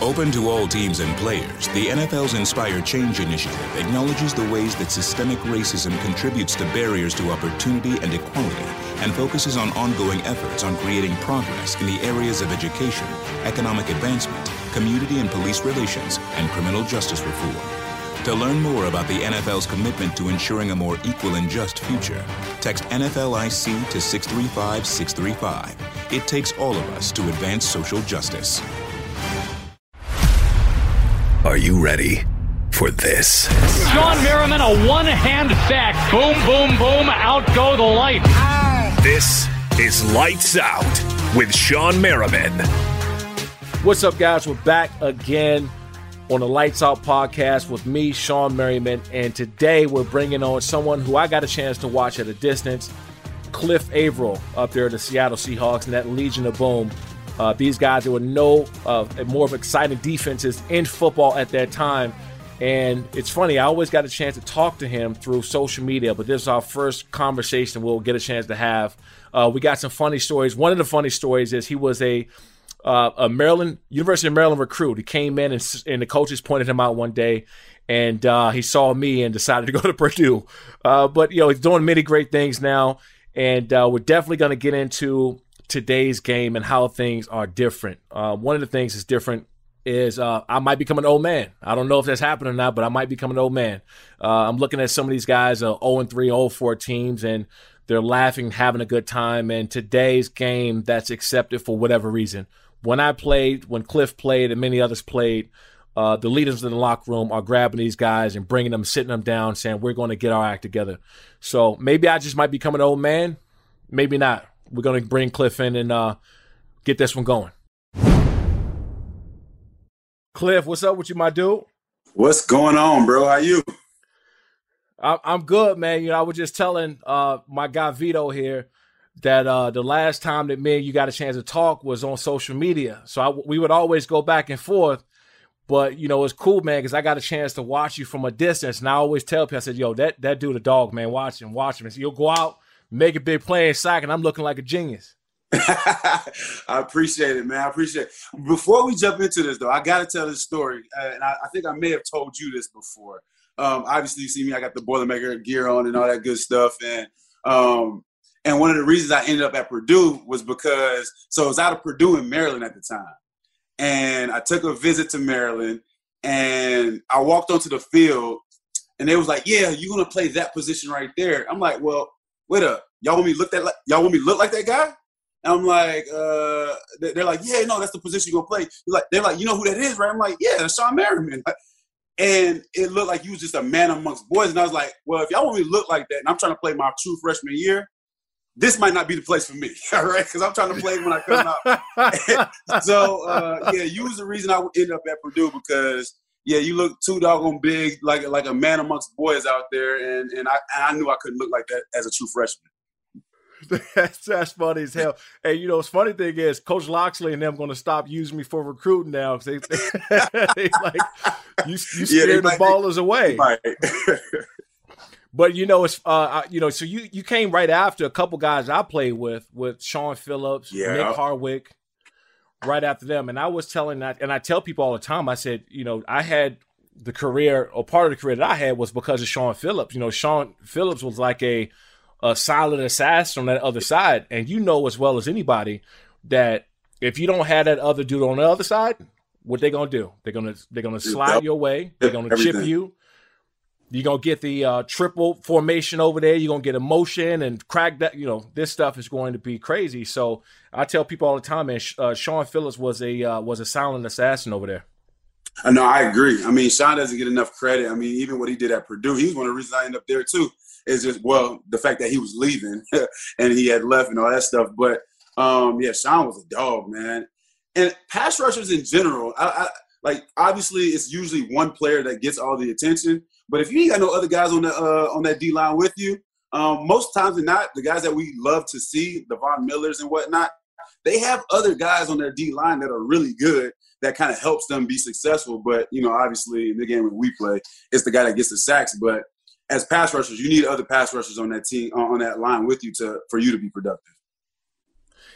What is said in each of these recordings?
Open to all teams and players, the NFL's Inspire Change initiative acknowledges the ways that systemic racism contributes to barriers to opportunity and equality and focuses on ongoing efforts on creating progress in the areas of education, economic advancement, community and police relations, and criminal justice reform. To learn more about the NFL's commitment to ensuring a more equal and just future, text NFLIC to 635 635. It takes all of us to advance social justice. Are you ready for this? Shawne Merriman, a one hand sack. Boom, boom, boom. Out go the lights. This is Lights Out with Shawne Merriman. What's up, guys? We're back again on the Lights Out podcast with me, Shawne Merriman. And today we're bringing on someone who I got a chance to watch at a distance Cliff Avril up there at the Seattle Seahawks and that Legion of Boom. Uh, these guys, there were no uh, more of exciting defenses in football at that time. And it's funny, I always got a chance to talk to him through social media, but this is our first conversation we'll get a chance to have. Uh, we got some funny stories. One of the funny stories is he was a uh, a Maryland University of Maryland recruit. He came in and, and the coaches pointed him out one day, and uh, he saw me and decided to go to Purdue. Uh, but you know he's doing many great things now, and uh, we're definitely going to get into today's game and how things are different. Uh, one of the things that's different is uh, I might become an old man. I don't know if that's happened or not, but I might become an old man. Uh, I'm looking at some of these guys, uh, 0 and 3, 0 4 teams, and they're laughing, having a good time. And today's game, that's accepted for whatever reason. When I played, when Cliff played, and many others played, uh, the leaders in the locker room are grabbing these guys and bringing them, sitting them down, saying, We're going to get our act together. So maybe I just might become an old man. Maybe not we're going to bring Cliff in and uh, get this one going. Cliff, what's up with you, my dude? What's going on, bro? How you? I'm good, man. You know, I was just telling uh, my guy Vito here that uh, the last time that me and you got a chance to talk was on social media. So I, we would always go back and forth. But you know, it's cool, man, because I got a chance to watch you from a distance. And I always tell people, I said, "Yo, that that dude, a dog, man, watch him, watch him." So you'll go out, make a big play in sack, and I'm looking like a genius. I appreciate it, man. I appreciate it. Before we jump into this, though, I got to tell this story, uh, and I, I, think I may have told you this before. Um, obviously, you see me; I got the Boilermaker gear on and all that good stuff, and um, and one of the reasons I ended up at Purdue was because so I was out of Purdue in Maryland at the time, and I took a visit to Maryland, and I walked onto the field, and they was like, "Yeah, you're gonna play that position right there." I'm like, "Well, wait up, y'all want me look that like y'all want me look like that guy?" And I'm like, uh, they're like, "Yeah, no, that's the position you're gonna play." They're like, they're like, "You know who that is, right?" I'm like, "Yeah, that's Shawne Merriman." And it looked like you was just a man amongst boys. And I was like, well, if y'all want me to look like that, and I'm trying to play my true freshman year, this might not be the place for me, all right? Because I'm trying to play when I come out. so uh, yeah, you was the reason I ended up at Purdue because yeah, you look too doggone big, like like a man amongst boys out there, and and I and I knew I couldn't look like that as a true freshman. that's, that's funny as hell. Hey, you know, the funny thing is, Coach Loxley and them going to stop using me for recruiting now because they, they, like you, you scared yeah, the ballers away. but you know, it's uh, you know, so you you came right after a couple guys I played with, with Shaun Phillips, yeah. Nick Hardwick, right after them, and I was telling that, and I tell people all the time, I said, you know, I had the career or part of the career that I had was because of Shaun Phillips. You know, Shaun Phillips was like a a solid assassin on that other side. And you know as well as anybody that if you don't have that other dude on the other side, what they gonna do? They're gonna they're gonna slide your way. They're gonna Everything. chip you. You're gonna get the uh, triple formation over there. You're gonna get emotion and crack that. You know this stuff is going to be crazy. So I tell people all the time, man. Uh, Shaun Phillips was a uh, was a silent assassin over there. Know. I agree. I mean, Shaun doesn't get enough credit. I mean, even what he did at Purdue, he's one of the reasons I end up there too. Is just well the fact that he was leaving and he had left and all that stuff. But um, yeah, Shaun was a dog, man. And pass rushers in general, I, I, like obviously it's usually one player that gets all the attention. But if you ain't got no other guys on the uh, on that D line with you, um, most times than not, the guys that we love to see, the Von Millers and whatnot, they have other guys on their D line that are really good that kind of helps them be successful. But you know, obviously in the game when we play, it's the guy that gets the sacks. But as pass rushers, you need other pass rushers on that team on that line with you to for you to be productive.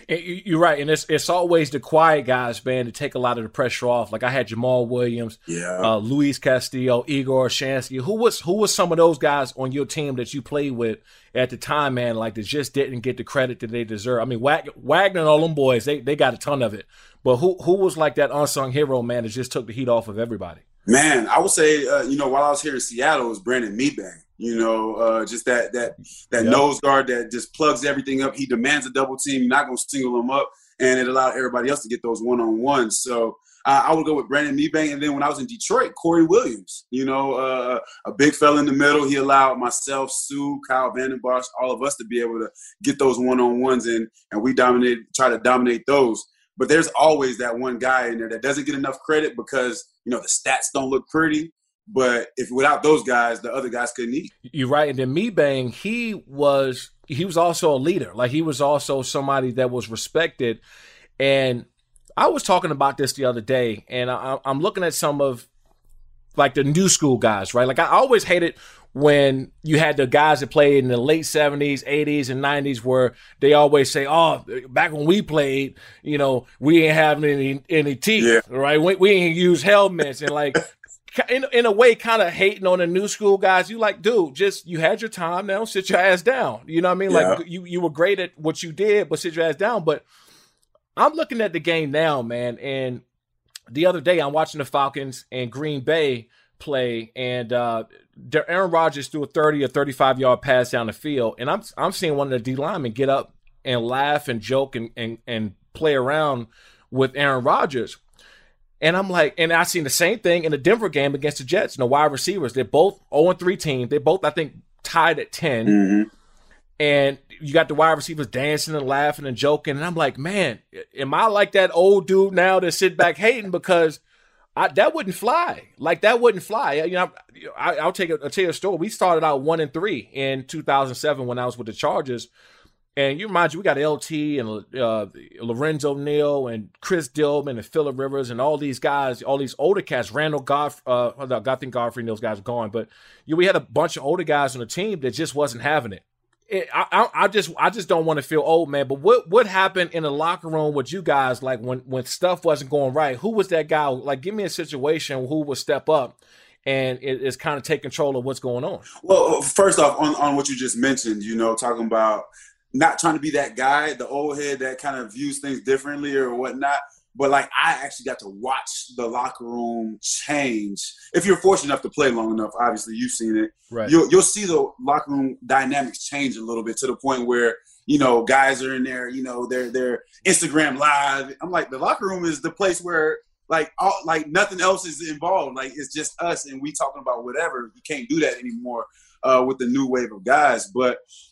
You're right, and it's it's always the quiet guys, man, to take a lot of the pressure off. Like I had Jamal Williams, yeah, uh, Luis Castillo, Igor Olshansky. Who was who was some of those guys on your team that you played with at the time, man? Like that just didn't get the credit that they deserve. I mean, Wagner and all them boys, they they got a ton of it. But who who was like that unsung hero, man, that just took the heat off of everybody? Man, I would say, uh, you know, while I was here in Seattle, it was Brandon Mebane. You know, uh, just that that that yep. nose guard that just plugs everything up. He demands a double team. Not going to single him up, and it allowed everybody else to get those one on ones. So uh, I would go with Brandon Mebane, and then when I was in Detroit, Corey Williams. You know, uh, a big fella in the middle. He allowed myself, Suh, Kyle Vanden Bosch, all of us to be able to get those one on ones, and and we dominate, try to dominate those. But there's always that one guy in there that doesn't get enough credit because you know the stats don't look pretty but if without those guys, the other guys couldn't eat. You're right. And then Mebane, he was he was also a leader. Like he was also somebody that was respected. And I was talking about this the other day, and I, am looking at some of like the new school guys, right? Like I always hated when you had the guys that played in the late 70s, 80s, and 90s where they always say, Oh, back when we played, you know, we ain't having any any teeth, yeah. right? We, we ain't use helmets and like in, in a way kind of hating on the new school guys. You like, dude, just you had your time now, sit your ass down. You know what I mean? Yeah. Like you you were great at what you did, but sit your ass down. But I'm looking at the game now, man, and the other day I'm watching the Falcons and Green Bay play, and uh Aaron Rodgers threw a 30 or 35 yard pass down the field, and I'm I'm seeing one of the D linemen get up and laugh and joke and and, and play around with Aaron Rodgers. And I'm like, and I seen the same thing in the Denver game against the Jets. No wide receivers. They're both 0 3 teams. They both, I think, tied at 10. Mm-hmm. And you got the wide receivers dancing and laughing and joking. And I'm like, man, am I like that old dude now to sit back hating because I, that wouldn't fly. Like that wouldn't fly. You know, I, will take a, I'll tell you a story. We started out one and three in 2007 when I was with the Chargers, And you remind you, we got LT and uh, Lorenzo Neal and Kris Dielman and Philip Rivers and all these guys, all these older cats, Randall Goff, uh, I think Godfrey and those guys are gone. But you know, we had a bunch of older guys on the team that just wasn't having it. it I, I, I just I just don't want to feel old, man. But what what happened in the locker room with you guys, like when when stuff wasn't going right? Who was that guy? Like, give me a situation who would step up and it is kind of take control of what's going on. Well, first off, on, on what you just mentioned, you know, talking about not trying to be that guy, the old head that kind of views things differently or whatnot. But like I actually got to watch the locker room change. If you're fortunate enough to play long enough, obviously you've seen it. Right. You'll you'll see the locker room dynamics change a little bit to the point where you know guys are in there. You know they're they're Instagram live. I'm like the locker room is the place where like all like nothing else is involved. Like it's just us and we talking about whatever. You can't do that anymore uh, with the new wave of guys. But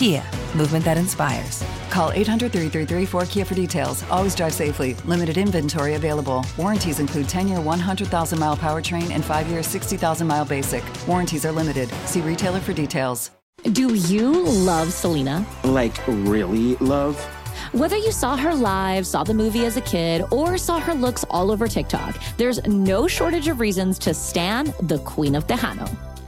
Kia, movement that inspires. Call 800 333 4KIA for details. Always drive safely. Limited inventory available. Warranties include 10 year 100,000 mile powertrain and 5 year 60,000 mile basic. Warranties are limited. See retailer for details. Do you love Selena? Like, really love? Whether you saw her live, saw the movie as a kid, or saw her looks all over TikTok, there's no shortage of reasons to stan the Queen of Tejano.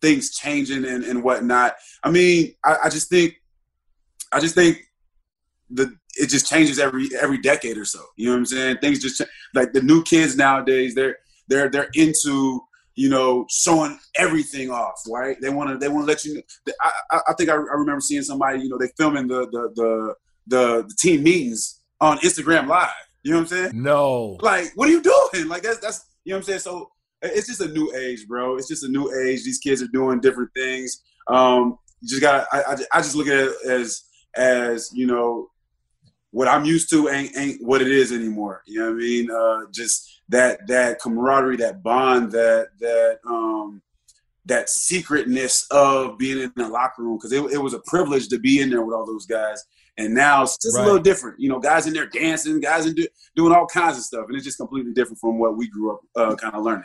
things changing and, and whatnot. I mean, I, I just think, I just think the it just changes every every decade or so. You know what I'm saying? Things just like the new kids nowadays. They're they're they're into you know showing everything off. Right? They want to they want to let you. Know. I, I think I, I remember seeing somebody. You know, they filming the the the the, the team meetings on Instagram Live. You know what I'm saying? No. Like, what are you doing? Like that's that's you know what I'm saying. So it's just a new age, bro. It's just a new age. These kids are doing different things. Um, you just got. I, I, I just look at it as as you know what I'm used to ain't ain't what it is anymore. You know what I mean? Uh, just that that camaraderie, that bond, that that um, that secretness of being in the locker room because it, it, was a privilege to be in there with all those guys. And now it's just right. a little different. You know, guys in there dancing, guys in do, doing all kinds of stuff, and it's just completely different from what we grew up uh, kind of learning.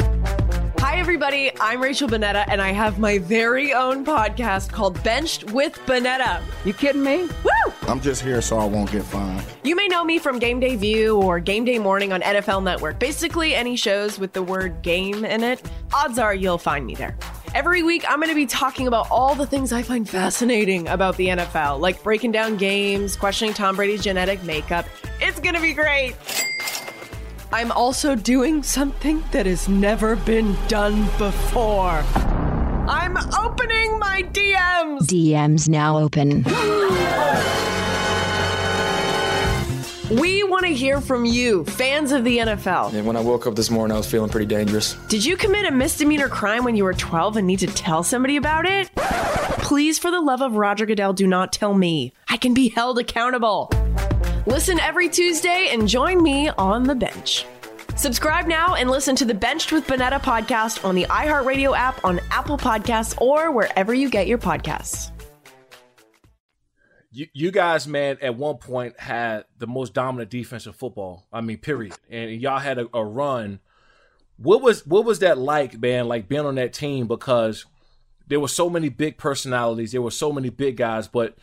Hi, everybody. I'm Rachel Bonnetta, and I have my very own podcast called Benched with Bonnetta. You kidding me? Woo! I'm just here so I won't get fined. You may know me from Game Day View or Game Day Morning on NFL Network. Basically, any shows with the word game in it, odds are you'll find me there. Every week, I'm going to be talking about all the things I find fascinating about the NFL, like breaking down games, questioning Tom Brady's genetic makeup. It's going to be great. I'm also doing something that has never been done before. I'm opening my DMs. DMs now open. We want to hear from you, fans of the NFL. And when I woke up this morning, I was feeling pretty dangerous. Did you commit a misdemeanor crime when you were 12 and need to tell somebody about it? Please, for the love of Roger Goodell, do not tell me. I can be held accountable. Listen every Tuesday and join me on the bench. Subscribe now and listen to the Benched with Bonnetta podcast on the iHeartRadio app, on Apple Podcasts, or wherever you get your podcasts. You, you guys, man, at one point had the most dominant defense in football. I mean, period. And y'all had a, a run. What was what was that like, man? Like being on that team because there were so many big personalities, there were so many big guys, but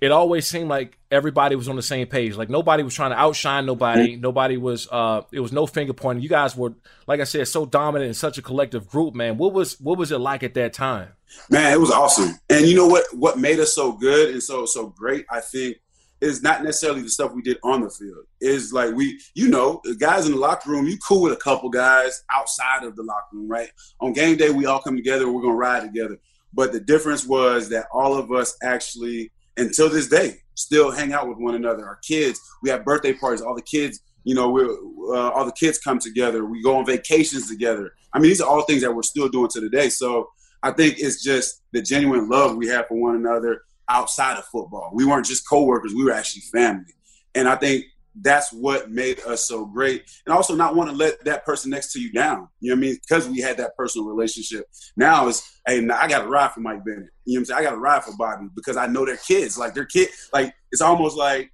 it always seemed like everybody was on the same page. Like nobody was trying to outshine nobody. Nobody was. uh It was no finger pointing. You guys were, like I said, so dominant in such a collective group, man. What was what was it like at that time? Man, it was awesome. And you know what? What made us so good and so so great, I think, is not necessarily the stuff we did on the field. Is like we, you know, the guys in the locker room. You cool with a couple guys outside of the locker room, right? On game day, we all come together. We're gonna ride together. But the difference was that all of us actually until this day still hang out with one another. Our kids, we have birthday parties. All the kids, you know, we uh, all the kids come together. We go on vacations together. I mean, these are all things that we're still doing to today. So I think it's just the genuine love we have for one another outside of football. We weren't just coworkers; we were actually family. And I think that's what made us so great. And also not want to let that person next to you down. You know what I mean? Because we had that personal relationship. Now it's, hey, I got to ride for Mike Bennett. You know what I'm saying? I got to ride for Bobby because I know their kids. Like their kid, like it's almost like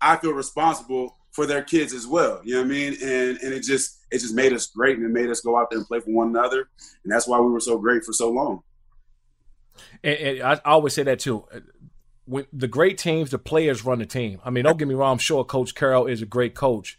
I feel responsible for their kids as well. You know what I mean? And and it just it just made us great and it made us go out there and play for one another. And that's why we were so great for so long. And, and I always say that too when the great teams, the players run the team. I mean, don't get me wrong. I'm sure Coach Carroll is a great coach,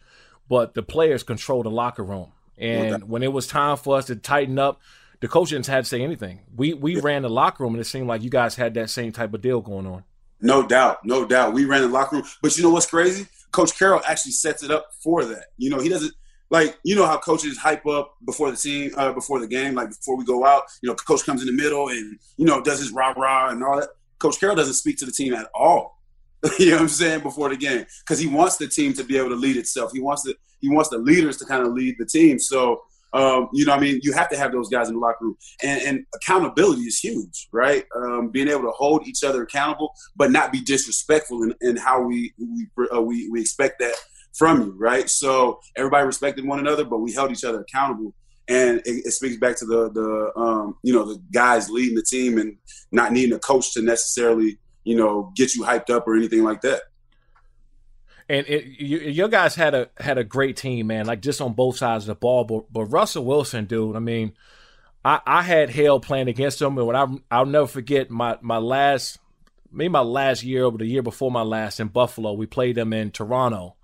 but the players control the locker room. And okay. when it was time for us to tighten up, the coach didn't have to say anything. We we yeah. ran the locker room, and it seemed like you guys had that same type of deal going on. No doubt, no doubt. We ran the locker room, but you know what's crazy? Coach Carroll actually sets it up for that. You know, he doesn't like you know how coaches hype up before the team, uh, before the game, like before we go out. You know, coach comes in the middle and you know does his rah rah and all that. Coach Carroll doesn't speak to the team at all. you know what I'm saying before the game because he wants the team to be able to lead itself. He wants the he wants the leaders to kind of lead the team. So um, you know, I mean, you have to have those guys in the locker room, and, and accountability is huge, right? Um, being able to hold each other accountable, but not be disrespectful in, in how we we, uh, we we expect that from you, right? So everybody respected one another, but we held each other accountable and it, it, speaks back to the the um, you know the guys leading the team and not needing a coach to necessarily you know get you hyped up or anything like that. And it, you, your guys had a had a great team, man. Like just on both sides of the ball. But, but Russell Wilson, dude. I mean, I, I had hell playing against him, and when I I'll never forget my my last maybe my last year over the year before my last in Buffalo. We played them in Toronto,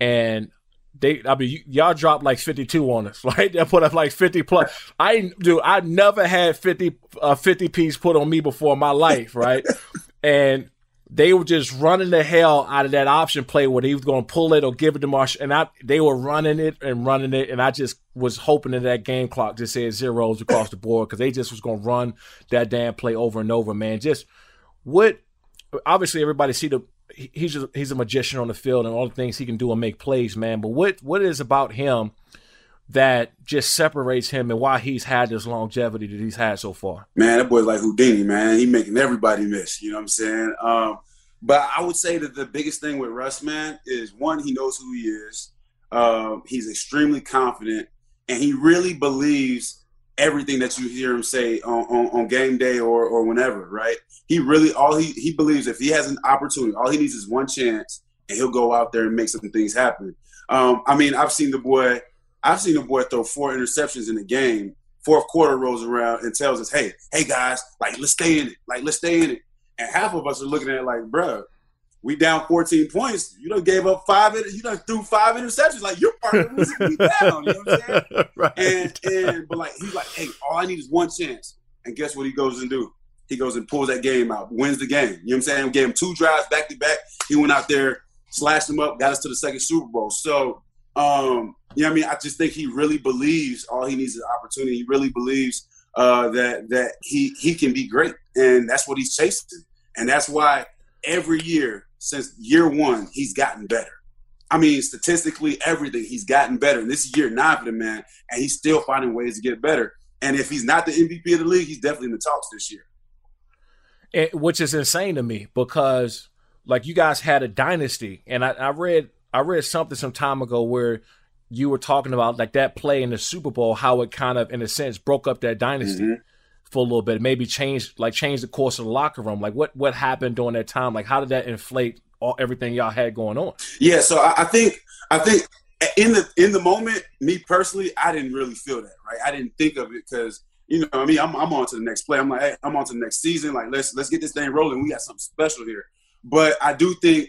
and they I mean y'all dropped like 52 on us, right? They put up like 50 plus. I do I never had 50 uh, 50 piece put on me before in my life, right? and they were just running the hell out of that option play where he was going to pull it or give it to Marsh, and I they were running it and running it, and I just was hoping that that game clock just said zeros across the board because they just was going to run that damn play over and over, man. Just what obviously everybody see the he's just, he's a magician on the field and all the things he can do and make plays, man. But what what is about him that just separates him and why he's had this longevity that he's had so far? Man, that boy's like Houdini, man. He making everybody miss. You know what I'm saying? Um, but I would say that the biggest thing with Russ, man, is one, he knows who he is. Um, he's extremely confident, and he really believes everything that you hear him say on, on, on, game day or, or whenever, right? He really all he he believes if he has an opportunity, all he needs is one chance, and he'll go out there and make some things happen. Um, I mean, I've seen the boy, I've seen the boy throw four interceptions in a game. Fourth quarter rolls around and tells us, "Hey, hey guys, like let's stay in it, like let's stay in it." And half of us are looking at it like, "Bruh, we down 14 points. You don't gave up five. You don't threw five interceptions. Like you're part of the reason we down. You know what I'm saying? right. And and but like he's like, hey, all I need is one chance. And guess what he goes and do? He goes and pulls that game out, wins the game. You know what I'm saying? Gave him two drives back to back. He went out there, slashed them up, got us to the second Super Bowl. So um, you know what I mean? I just think he really believes all he needs is opportunity. He really believes uh, that that he he can be great, and that's what he's chasing. And that's why every year since year one, he's gotten better. I mean, statistically, everything he's gotten better. And this is year nine for the man, and he's still finding ways to get better. And if he's not the MVP of the league, he's definitely in the talks this year. It, which is insane to me because, like, you guys had a dynasty, and I, I read I read something some time ago where you were talking about like that play in the Super Bowl, how it kind of, in a sense, broke up that dynasty. Mm-hmm for a little bit, maybe change like change the course of the locker room. Like what what happened during that time? Like how did that inflate all everything y'all had going on? Yeah, so I, I think I think in the in the moment, me personally, I didn't really feel that. Right, I didn't think of it because you know, I mean, I'm, I'm on to the next play. I'm like, hey, I'm on to the next season. Like, let's let's get this thing rolling. We got something special here. But I do think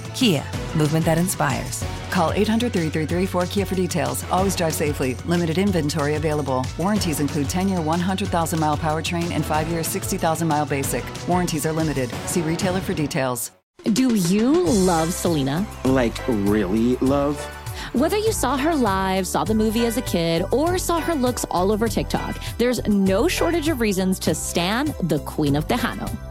Kia, movement that inspires. Call 800 333 4KIA for details. Always drive safely. Limited inventory available. Warranties include 10 year 100,000 mile powertrain and 5 year 60,000 mile basic. Warranties are limited. See retailer for details. Do you love Selena? Like, really love? Whether you saw her live, saw the movie as a kid, or saw her looks all over TikTok, there's no shortage of reasons to stan the Queen of Tejano.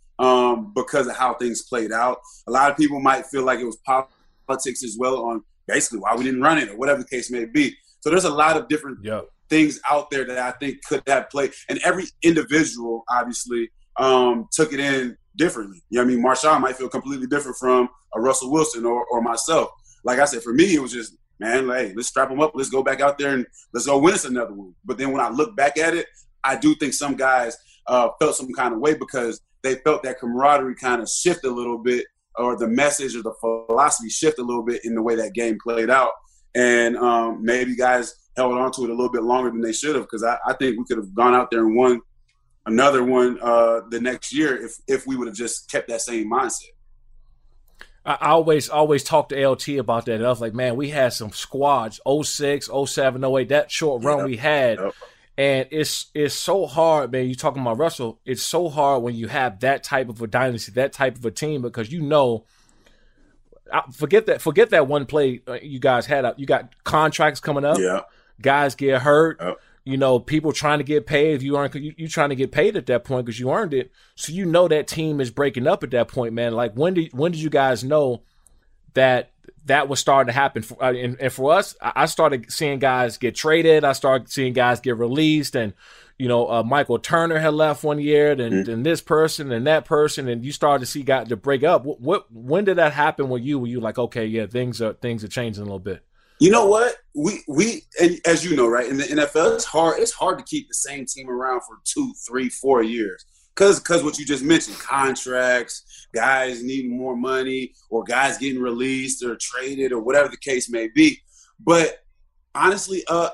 um, because of how things played out. A lot of people might feel like it was politics as well on basically why we didn't run it or whatever the case may be. So there's a lot of different things out there that I think could have played, and every individual obviously um, took it in differently. You know what I mean? Marshawn might feel completely different from a Russell Wilson or, or myself. Like I said, for me, it was just, man, like, hey, let's strap them up. Let's go back out there and let's go win us another one. But then when I look back at it, I do think some guys uh, felt some kind of way because they felt that camaraderie kind of shift a little bit, or the message or the philosophy shift a little bit in the way that game played out. And um, maybe guys held on to it a little bit longer than they should have because I, I, think we could have gone out there and won another one uh, the next year if if we would have just kept that same mindset. I always always talk to LT about that. And I was like, man, we had some squads 06, 07, 08, that short run we had. And it's it's so hard, man. You talking about Russell? It's so hard when you have that type of a dynasty, that type of a team, because you know. Forget that. Forget that one play uh, you guys had. You got contracts coming up. Yeah. Guys get hurt. you know, people trying to get paid. If you aren't, you, you trying to get paid at that point because you earned it. So you know that team is breaking up at that point, man. Like when did when did you guys know that that was starting to happen? For, uh, and, and for us, I started seeing guys get traded. I started seeing guys get released, and you know, uh, Michael Turner had left one year, then, mm-hmm. then this person and that person, and you started to see guys to break up. What, what when did that happen with you? Were you like, okay, yeah, things are things are changing a little bit? You know what? We we and as you know, right in the NFL, it's hard. It's hard to keep the same team around for two, three, four years because because what you just mentioned, contracts, guys needing more money, or guys getting released or traded, or whatever the case may be. But honestly, uh,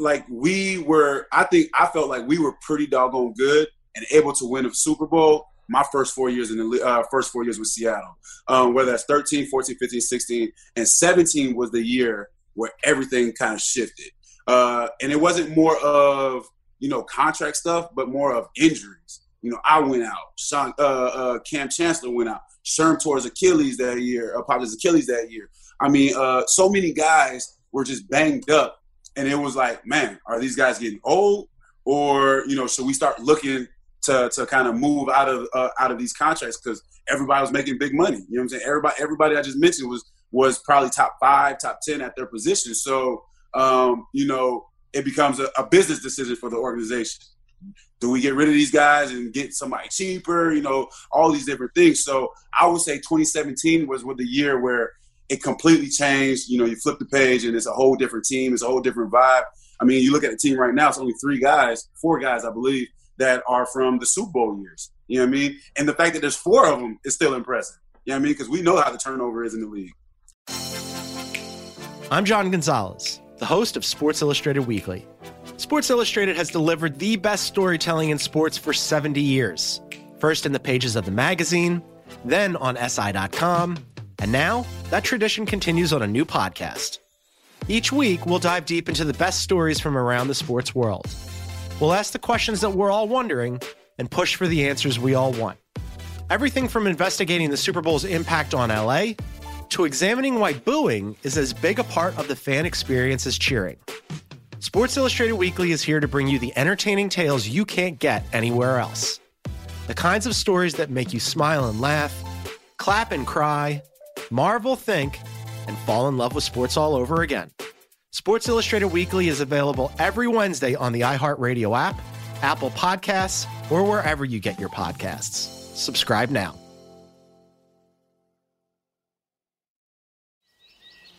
like we were, I think I felt like we were pretty doggone good and able to win a Super Bowl my first four years in the uh, first four years with Seattle. Um, whether that's 13, 14, 15, 16, and 17 was the year where everything kind of shifted. Uh, and it wasn't more of you know contract stuff, but more of injuries. You know, I went out. Sean, uh, uh, Kam Chancellor went out. Sherm tore his Achilles that year. Uh, popped his Achilles that year. I mean, uh, so many guys were just banged up, and it was like, man, are these guys getting old, or you know, should we start looking to to kind of move out of uh, out of these contracts because everybody was making big money. You know what I'm saying? Everybody everybody I just mentioned was was probably top five, top ten at their position. So um, you know, it becomes a, a, business decision for the organization. Do we get rid of these guys and get somebody cheaper? You know, all these different things. So I would say 2017 was with the year where it completely changed. You know, you flip the page and it's a whole different team. It's a whole different vibe. I mean, you look at the team right now. It's only three guys, four guys, I believe, that are from the Super Bowl years. You know what I mean? And the fact that there's four of them is still impressive. You know what I mean? Because we know how the turnover is in the league. I'm John Gonzalez, the host of Sports Illustrated Weekly. Sports Illustrated has delivered the best storytelling in sports for 70 years. First in the pages of the magazine, then on SI.com, and now that tradition continues on a new podcast. Each week, we'll dive deep into the best stories from around the sports world. We'll ask the questions that we're all wondering and push for the answers we all want. Everything from investigating the Super Bowl's impact on LA to examining why booing is as big a part of the fan experience as cheering. Sports Illustrated Weekly is here to bring you the entertaining tales you can't get anywhere else. The kinds of stories that make you smile and laugh, clap and cry, marvel, think, and fall in love with sports all over again. Sports Illustrated Weekly is available every Wednesday on the iHeartRadio app, Apple Podcasts, or wherever you get your podcasts. Subscribe now.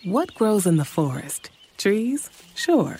What grows in the forest? Trees? Sure.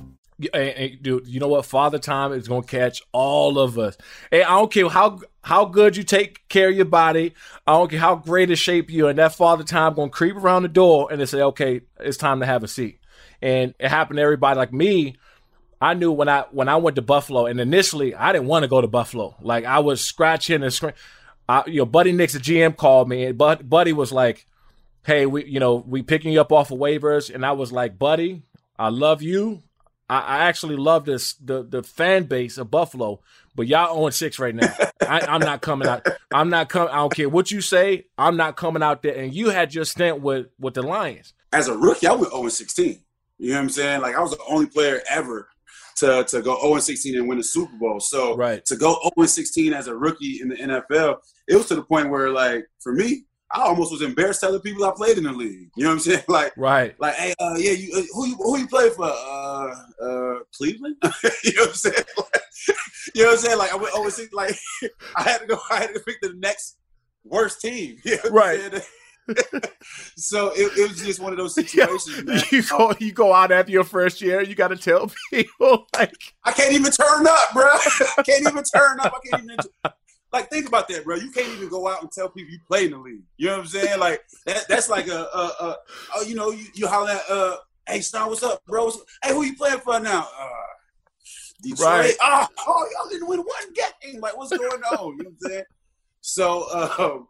Hey, dude, you know what? Father Time is gonna catch all of us. Hey, I don't care how how good you take care of your body. I don't care how great a shape you are. And that Father Time gonna creep around the door and they say, "Okay, it's time to have a seat." And it happened to everybody. Like me, I knew when I when I went to Buffalo, and initially I didn't want to go to Buffalo. Like I was scratching and screaming. you know, Buddy Nix, the GM, called me, and but Buddy was like, "Hey, we you know we picking you up off of waivers," and I was like, "Buddy, I love you." I, I actually love this the the fan base of Buffalo, but y'all own six right now. I, am not coming out. I'm not coming. I don't care what you say. I'm not coming out there. And you had your stint with with the Lions as a rookie. I went 0 16. You know what I'm saying? Like I was the only player ever to, to go 0 16 and win a Super Bowl. So right. to go 0 16 as a rookie in the NFL, it was to the point where like for me, I almost was embarrassed telling people I played in the league. You know what I'm saying? Like, right? Like, hey, uh, yeah, you, uh, who you who you play for? Uh, uh, Cleveland. you know what I'm saying? Like, You know what I'm saying? Like I would always like I had to go. I had to pick the next worst team. You know right. so it, it, was just one of those situations. Man. You go, you go out after your first year. You got to tell people like I can't even turn up, bro. I can't even turn up. I can't even. Like think about that, bro. You can't even go out and tell people you play in the league. You know what I'm saying? Like that, that's like a, a, a oh, you know, you, you holler at, uh, hey, Star, what's up, bro? Hey, who you playing for now? Uh, Detroit. Right. Oh, oh, y'all didn't win one game. Like, what's going on? You know what I'm saying? So, um,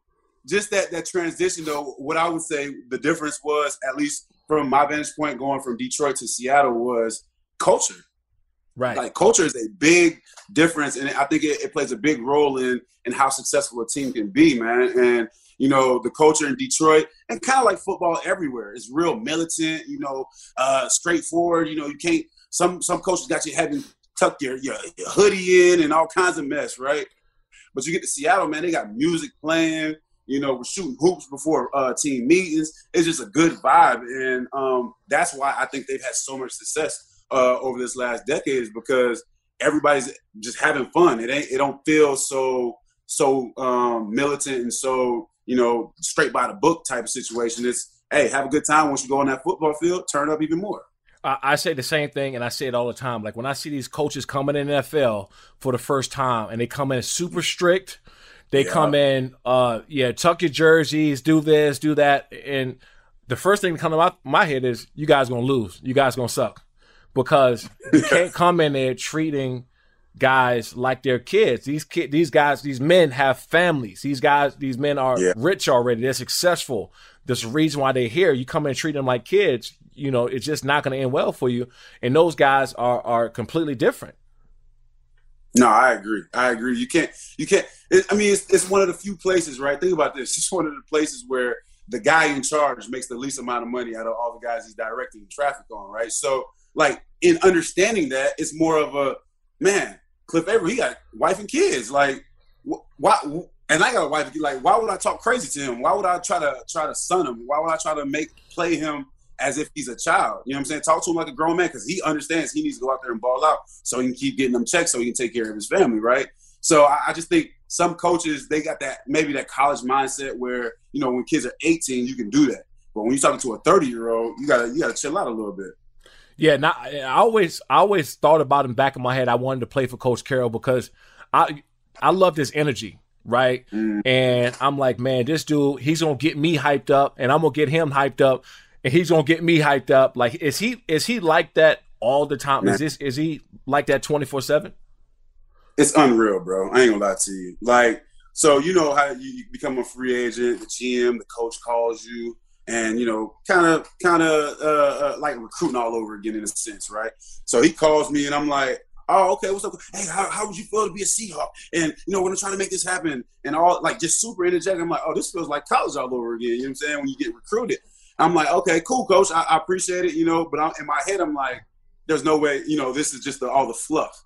just that that transition, though, what I would say the difference was, at least from my vantage point, going from Detroit to Seattle, was culture. Right. Like culture is a big difference, and I think it, it plays a big role in in how successful a team can be, man. And you know, the culture in Detroit, and kind of like football everywhere, is real militant. You know, uh, straightforward. You know, you can't. Some some coaches got you having tuck your, your, your hoodie in and all kinds of mess, right? But you get to Seattle, man, they got music playing. You know, we're shooting hoops before uh, team meetings. It's just a good vibe, and um, that's why I think they've had so much success uh, over this last decade is because everybody's just having fun. It ain't. It don't feel so so um, militant and so you know straight by the book type of situation. It's hey, have a good time once you go on that football field. Turn up even more. I say the same thing, and I say it all the time. Like when I see these coaches coming in the NFL for the first time, and they come in super strict, they yeah. come in, uh, yeah, tuck your jerseys, do this, do that, and the first thing that comes to my, my head is, you guys gonna lose, you guys gonna suck, because you can't come in there treating guys like they're kids. These kid, these guys, these men have families. These guys, these men are yeah. rich already. They're successful. There's a reason why they're here. You come in and treat them like kids you know, it's just not going to end well for you. And those guys are are completely different. No, I agree. I agree. You can't. You can't. It, I mean, it's, it's one of the few places, right? Think about this. It's one of the places where the guy in charge makes the least amount of money out of all the guys he's directing traffic on, right? So, like, in understanding that, it's more of a man. Cliff Avril, he got wife and kids. Like, why? And I got a wife. Like, why would I talk crazy to him? Why would I try to try to son him? Why would I try to make play him as if he's a child. You know what I'm saying? Talk to him like a grown man because he understands he needs to go out there and ball out so he can keep getting them checks so he can take care of his family, right? So I, I just think some coaches they got that maybe that college mindset where you know when kids are 18 you can do that, but when you're talking to a 30 year old you gotta you gotta chill out a little bit. Yeah, not, I always I always thought about him back in my head. I wanted to play for Coach Carroll because I I love his energy right? Mm. And I'm like, man, this dude, he's gonna get me hyped up, and I'm gonna get him hyped up and he's gonna get me hyped up. Like, is he is he like that all the time? Is this is he like that twenty four seven? It's unreal, bro. I ain't gonna lie to you. Like, so you know how you become a free agent, the GM, the coach calls you, and you know, kind of, kind of uh, uh, like recruiting all over again in a sense, right? So he calls me, and I'm like, oh, okay, what's up? Hey, how, how would you feel to be a Seahawk? And you know, we're gonna try to make this happen, and all like just super energetic. I'm like, oh, this feels like college all over again. You know what I'm saying? When you get recruited, I'm like, okay, cool, coach. I, I appreciate it, you know. But I'm, in my head, I'm like, there's no way, you know, this is just the, all the fluff.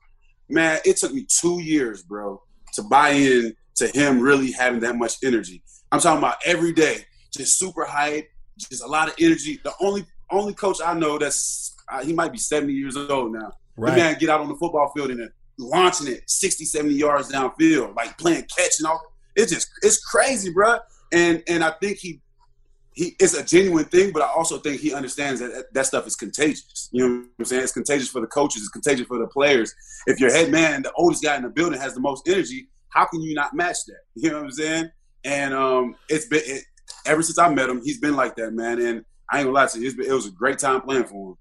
Man, it took me two years, bro, to buy in to him really having that much energy. I'm talking about every day, just super hype, just a lot of energy. The only only coach I know that's uh, he might be 70 years old now. Right. The man get out on the football field and launching it 60, 70 yards downfield, like playing catch and all. It's just it's crazy, bro. And and I think he he it's a genuine thing, but I also think he understands that that stuff is contagious. You know what I'm saying? It's contagious for the coaches, it's contagious for the players. If your head man, the oldest guy in the building, has the most energy, how can you not match that? You know what I'm saying? And um, it's been it, ever since I met him, he's been like that, man. And I ain't gonna lie to you, been, it was a great time playing for him.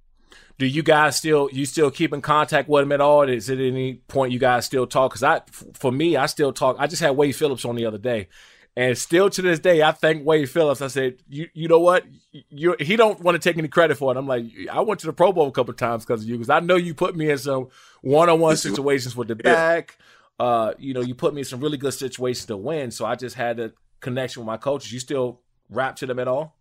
Do you guys still you still keep in contact with him at all? Is it any point you guys still talk? Because I, for me, I still talk. I just had Wade Phillips on the other day, and still to this day, I thank Wade Phillips. I said, you you know what? You he don't want to take any credit for it. I'm like, I went to the Pro Bowl a couple times because of you, because I know you put me in some one on one situations with the back. Uh, you know, you put me in some really good situations to win. So I just had a connection with my coaches. You still rap to them at all?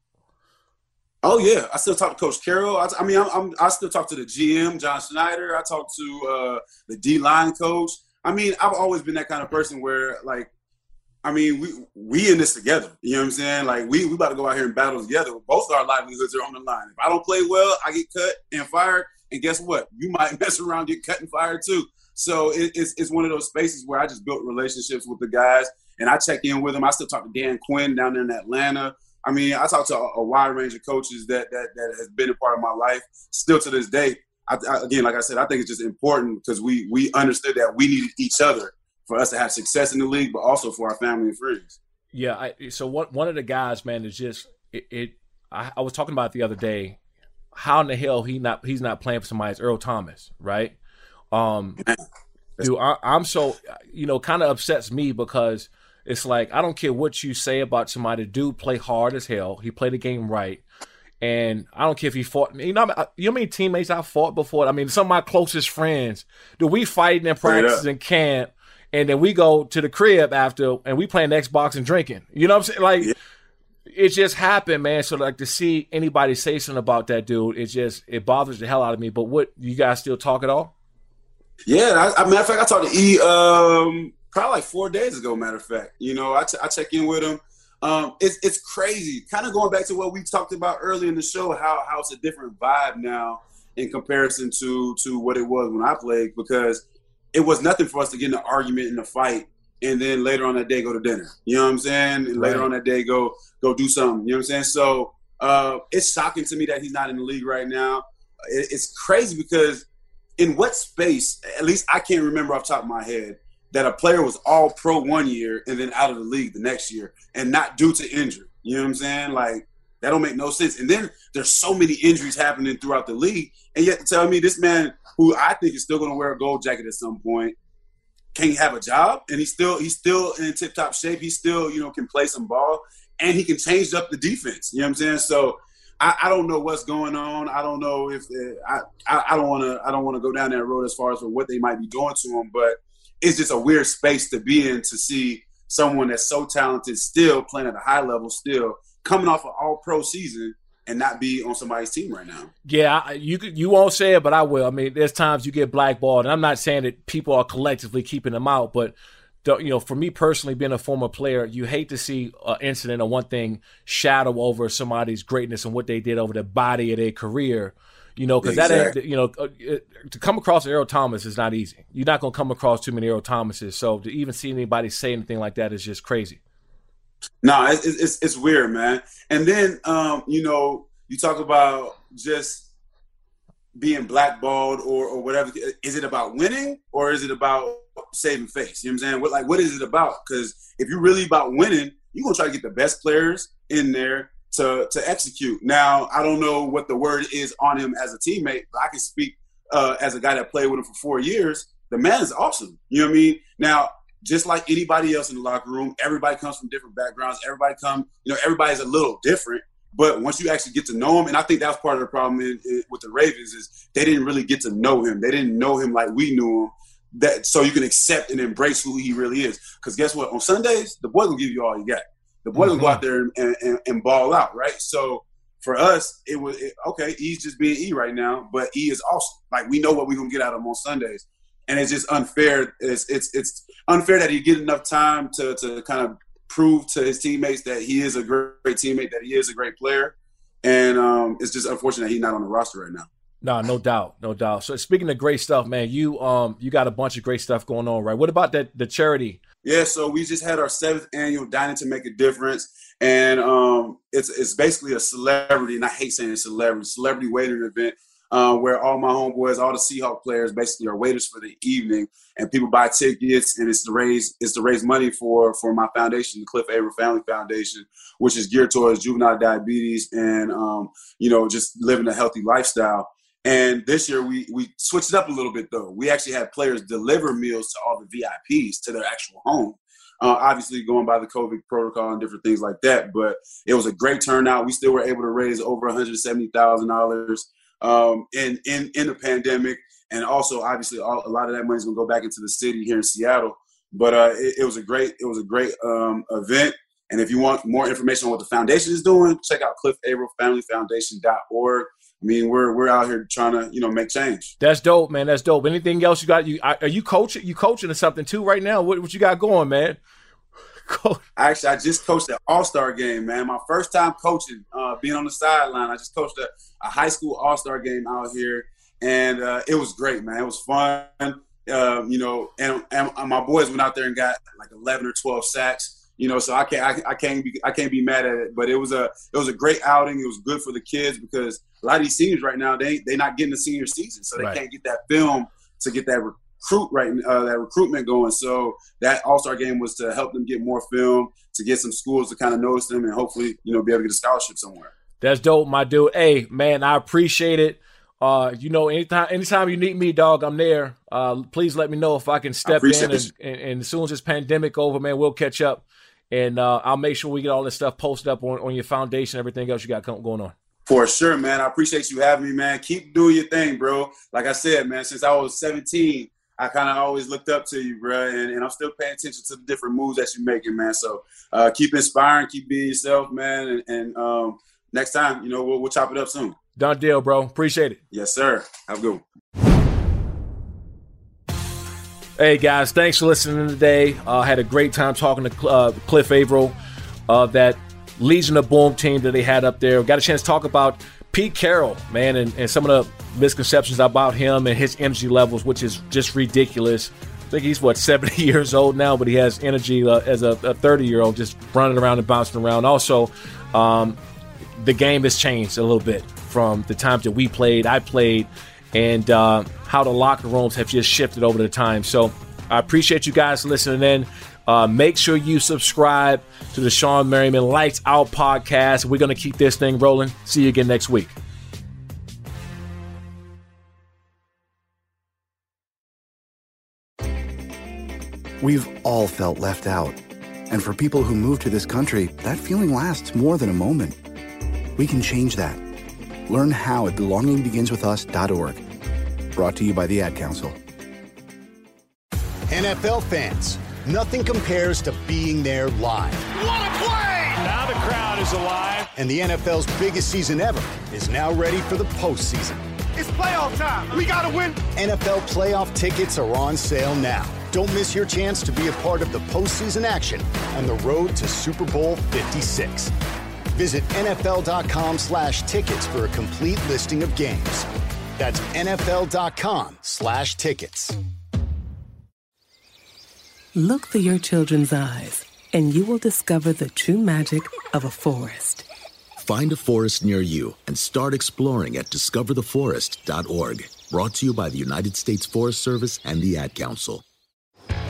Oh yeah, I still talk to Coach Carroll. I, I mean, I'm, I'm, i still talk to the GM, John Schneider. I talk to uh, the D line coach. I mean, I've always been that kind of person where like I mean, we we in this together. You know what I'm saying? Like we we about to go out here and battle together. Both of our livelihoods are on the line. If I don't play well, I get cut and fired. And guess what? You might mess around, get cut and fired too. So it, it's it's one of those spaces where I just built relationships with the guys, and I check in with them. I still talk to Dan Quinn down there in Atlanta. I mean, I talk to a, a wide range of coaches that that that has been a part of my life still to this day. I, I, again, like I said, I think it's just important because we we understood that we needed each other for us to have success in the league, but also for our family and friends. Yeah. I, so one one of the guys, man, is just it. it I, I, was talking about it the other day. How in the hell he not he's not playing for somebody? It's Earl Thomas, right? Um, dude, I, I'm so you know, kind of upsets me because it's like I don't care what you say about somebody. Dude, play hard as hell. He played the game right. And I don't care if he fought. Me. You know, you know how many teammates I fought before. I mean, some of my closest friends. Do we fighting in practice in camp? and then we go to the crib after and we playing Xbox and drinking. You know what I'm saying? Like yeah. it just happened, man. So like to see anybody say something about that dude, it just it bothers the hell out of me. But what you guys still talk at all? Yeah, I, I matter of fact, I talked to E um, probably like four days ago. Matter of fact, you know, I, t- I check in with him. Um, it's it's crazy. Kind of going back to what we talked about early in the show, how how it's a different vibe now in comparison to to what it was when I played because it was nothing for us to get in an argument in a fight and then later on that day go to dinner. You know what I'm saying? And later right. on that day go go do something. You know what I'm saying? So uh, it's shocking to me that he's not in the league right now. It, it's crazy because in what space, at least I can't remember off top of my head, that a player was all pro one year and then out of the league the next year and not due to injury. You know what I'm saying? Like that don't make no sense. And then there's so many injuries happening throughout the league, and yet to tell me this man who I think is still going to wear a gold jacket at some point, can have a job, and he's still he's still in tip top shape. He still you know can play some ball, and he can change up the defense. You know what I'm saying? So. I, I don't know what's going on. I don't know if uh, I, I don't want to I don't want to go down that road as far as for what they might be doing to him, but it's just a weird space to be in to see someone that's so talented still playing at a high level still coming off an all pro season and not be on somebody's team right now. Yeah, you you won't say it, but I will. I mean, there's times you get blackballed, and I'm not saying that people are collectively keeping them out, but you know, for me personally, being a former player, you hate to see an incident or one thing shadow over somebody's greatness and what they did over the body of their career. You know, because exactly. that you know uh, to come across Earl Thomas is not easy. You're not going to come across too many Earl Thomases, so to even see anybody say anything like that is just crazy. No, it's, it's, it's weird, man. And then um, you know, you talk about just being blackballed or or whatever. Is it about winning or is it about saving face? You know what I'm saying? What like what is it about? Because if you're really about winning, you're gonna try to get the best players in there to to execute. Now, I don't know what the word is on him as a teammate, but I can speak uh, as a guy that played with him for four years. The man is awesome. You know what I mean? Now, just like anybody else in the locker room, everybody comes from different backgrounds. Everybody come, you know, everybody's a little different. But once you actually get to know him, and I think that's part of the problem in, in, with the Ravens is they didn't really get to know him. They didn't know him like we knew him. That so you can accept and embrace who he really is. Because guess what? On Sundays, the boy will give you all you got. The boy mm-hmm. will go out there and, and, and, ball out, right? So for us, it was it, okay. He's just being E right now, but E is awesome. Like we know what we're gonna get out of him on Sundays and it's just unfair. It's it's it's unfair that he get enough time to to kind of prove to his teammates that he is a great, great teammate, that he is a great player, and um, it's just unfortunate he's not on the roster right now. No, no doubt, no doubt. So speaking of great stuff, man, you um you got a bunch of great stuff going on, right? What about that the charity? Yeah, so we just had our seventh annual Dining to Make a Difference, and um it's it's basically a celebrity, and I hate saying it's celebrity, celebrity waiting event uh, where all my homeboys, all the Seahawk players, basically are waiters for the evening, and people buy tickets, and it's to raise it's to raise money for for my foundation, the Cliff Avril Family Foundation, which is geared towards juvenile diabetes and um, you know just living a healthy lifestyle. And this year we we switched it up a little bit though. We actually had players deliver meals to all the VIPs to their actual home. Uh, obviously going by the COVID protocol and different things like that, but it was a great turnout. We still were able to raise over one hundred seventy thousand dollars um, in, in, in the pandemic. And also, obviously, all, a lot of that money is going to go back into the city here in Seattle. But uh, it, it, was a great it was a great um, event. And if you want more information on what the foundation is doing, check out Cliff Avril Family Foundation.org. I mean, we're we're out here trying to you know make change. That's dope, man. That's dope. Anything else you got? You are you coaching? You coaching or something too right now? What what you got going, man? Actually, I just coached an All Star game, man. My first time coaching, uh, being on the sideline. I just coached a, a high school All Star game out here, and uh, it was great, man. It was fun. Um, you know, and, and my boys went out there and got like 11 or 12 sacks. You know, so I can't I, I can't be I can't be mad at it. But it was a it was a great outing. It was good for the kids because a lot of these seniors right now they they're not getting the senior season, so they Right. can't get that film to get that recruit right uh, that recruitment going. So that All Star game was to help them get more film, to get some schools to kind of notice them, and hopefully you know be able to get a scholarship somewhere. That's dope, my dude. Hey, man, I appreciate it. Uh, you know, anytime anytime you need me, dog, I'm there. Uh, please let me know if I can step in, and, and, and as soon as this pandemic over, man, we'll catch up, and uh, I'll make sure we get all this stuff posted up on, on your foundation, everything else you got going on. For sure, man. I appreciate you having me, man. Keep doing your thing, bro. Like I said, man, since I was 17, I kind of always looked up to you, bro. And, and I'm still paying attention to the different moves that you're making, man. So uh, keep inspiring, keep being yourself, man. And, and um, next time, you know, we'll, we'll chop it up soon. Done deal, bro. Appreciate it. Yes, sir. Have a good one. Hey guys, thanks for listening today. Uh, had a great time talking to uh, Cliff Avril, uh, that Legion of Boom team that they had up there. Got a chance to talk about Pete Carroll, man, and, and some of the misconceptions about him and his energy levels, which is just ridiculous. I think he's what 70 years old now, but he has energy uh, as a 30 year old, just running around and bouncing around. Also, um, the game has changed a little bit from the times that we played, I played, and uh, how the locker rooms have just shifted over the time. So I appreciate you guys listening in. Uh, make sure you subscribe to the Shawne Merriman Lights Out podcast. We're going to keep this thing rolling. See you again next week. We've all felt left out. And for people who move to this country, that feeling lasts more than a moment. We can change that. Learn how at belongingbeginswithus.org. Brought to you by the Ad Council. NFL fans, nothing compares to being there live. What a play! Now the crowd is alive. And the NFL's biggest season ever is now ready for the postseason. It's playoff time. We gotta win. NFL playoff tickets are on sale now. Don't miss your chance to be a part of the postseason action on the road to Super Bowl 56. Visit NFL.com slash tickets for a complete listing of games. That's NFL.com slash tickets. Look through your children's eyes, and you will discover the true magic of a forest. Find a forest near you and start exploring at discovertheforest.org. Brought to you by the United States Forest Service and the Ad Council.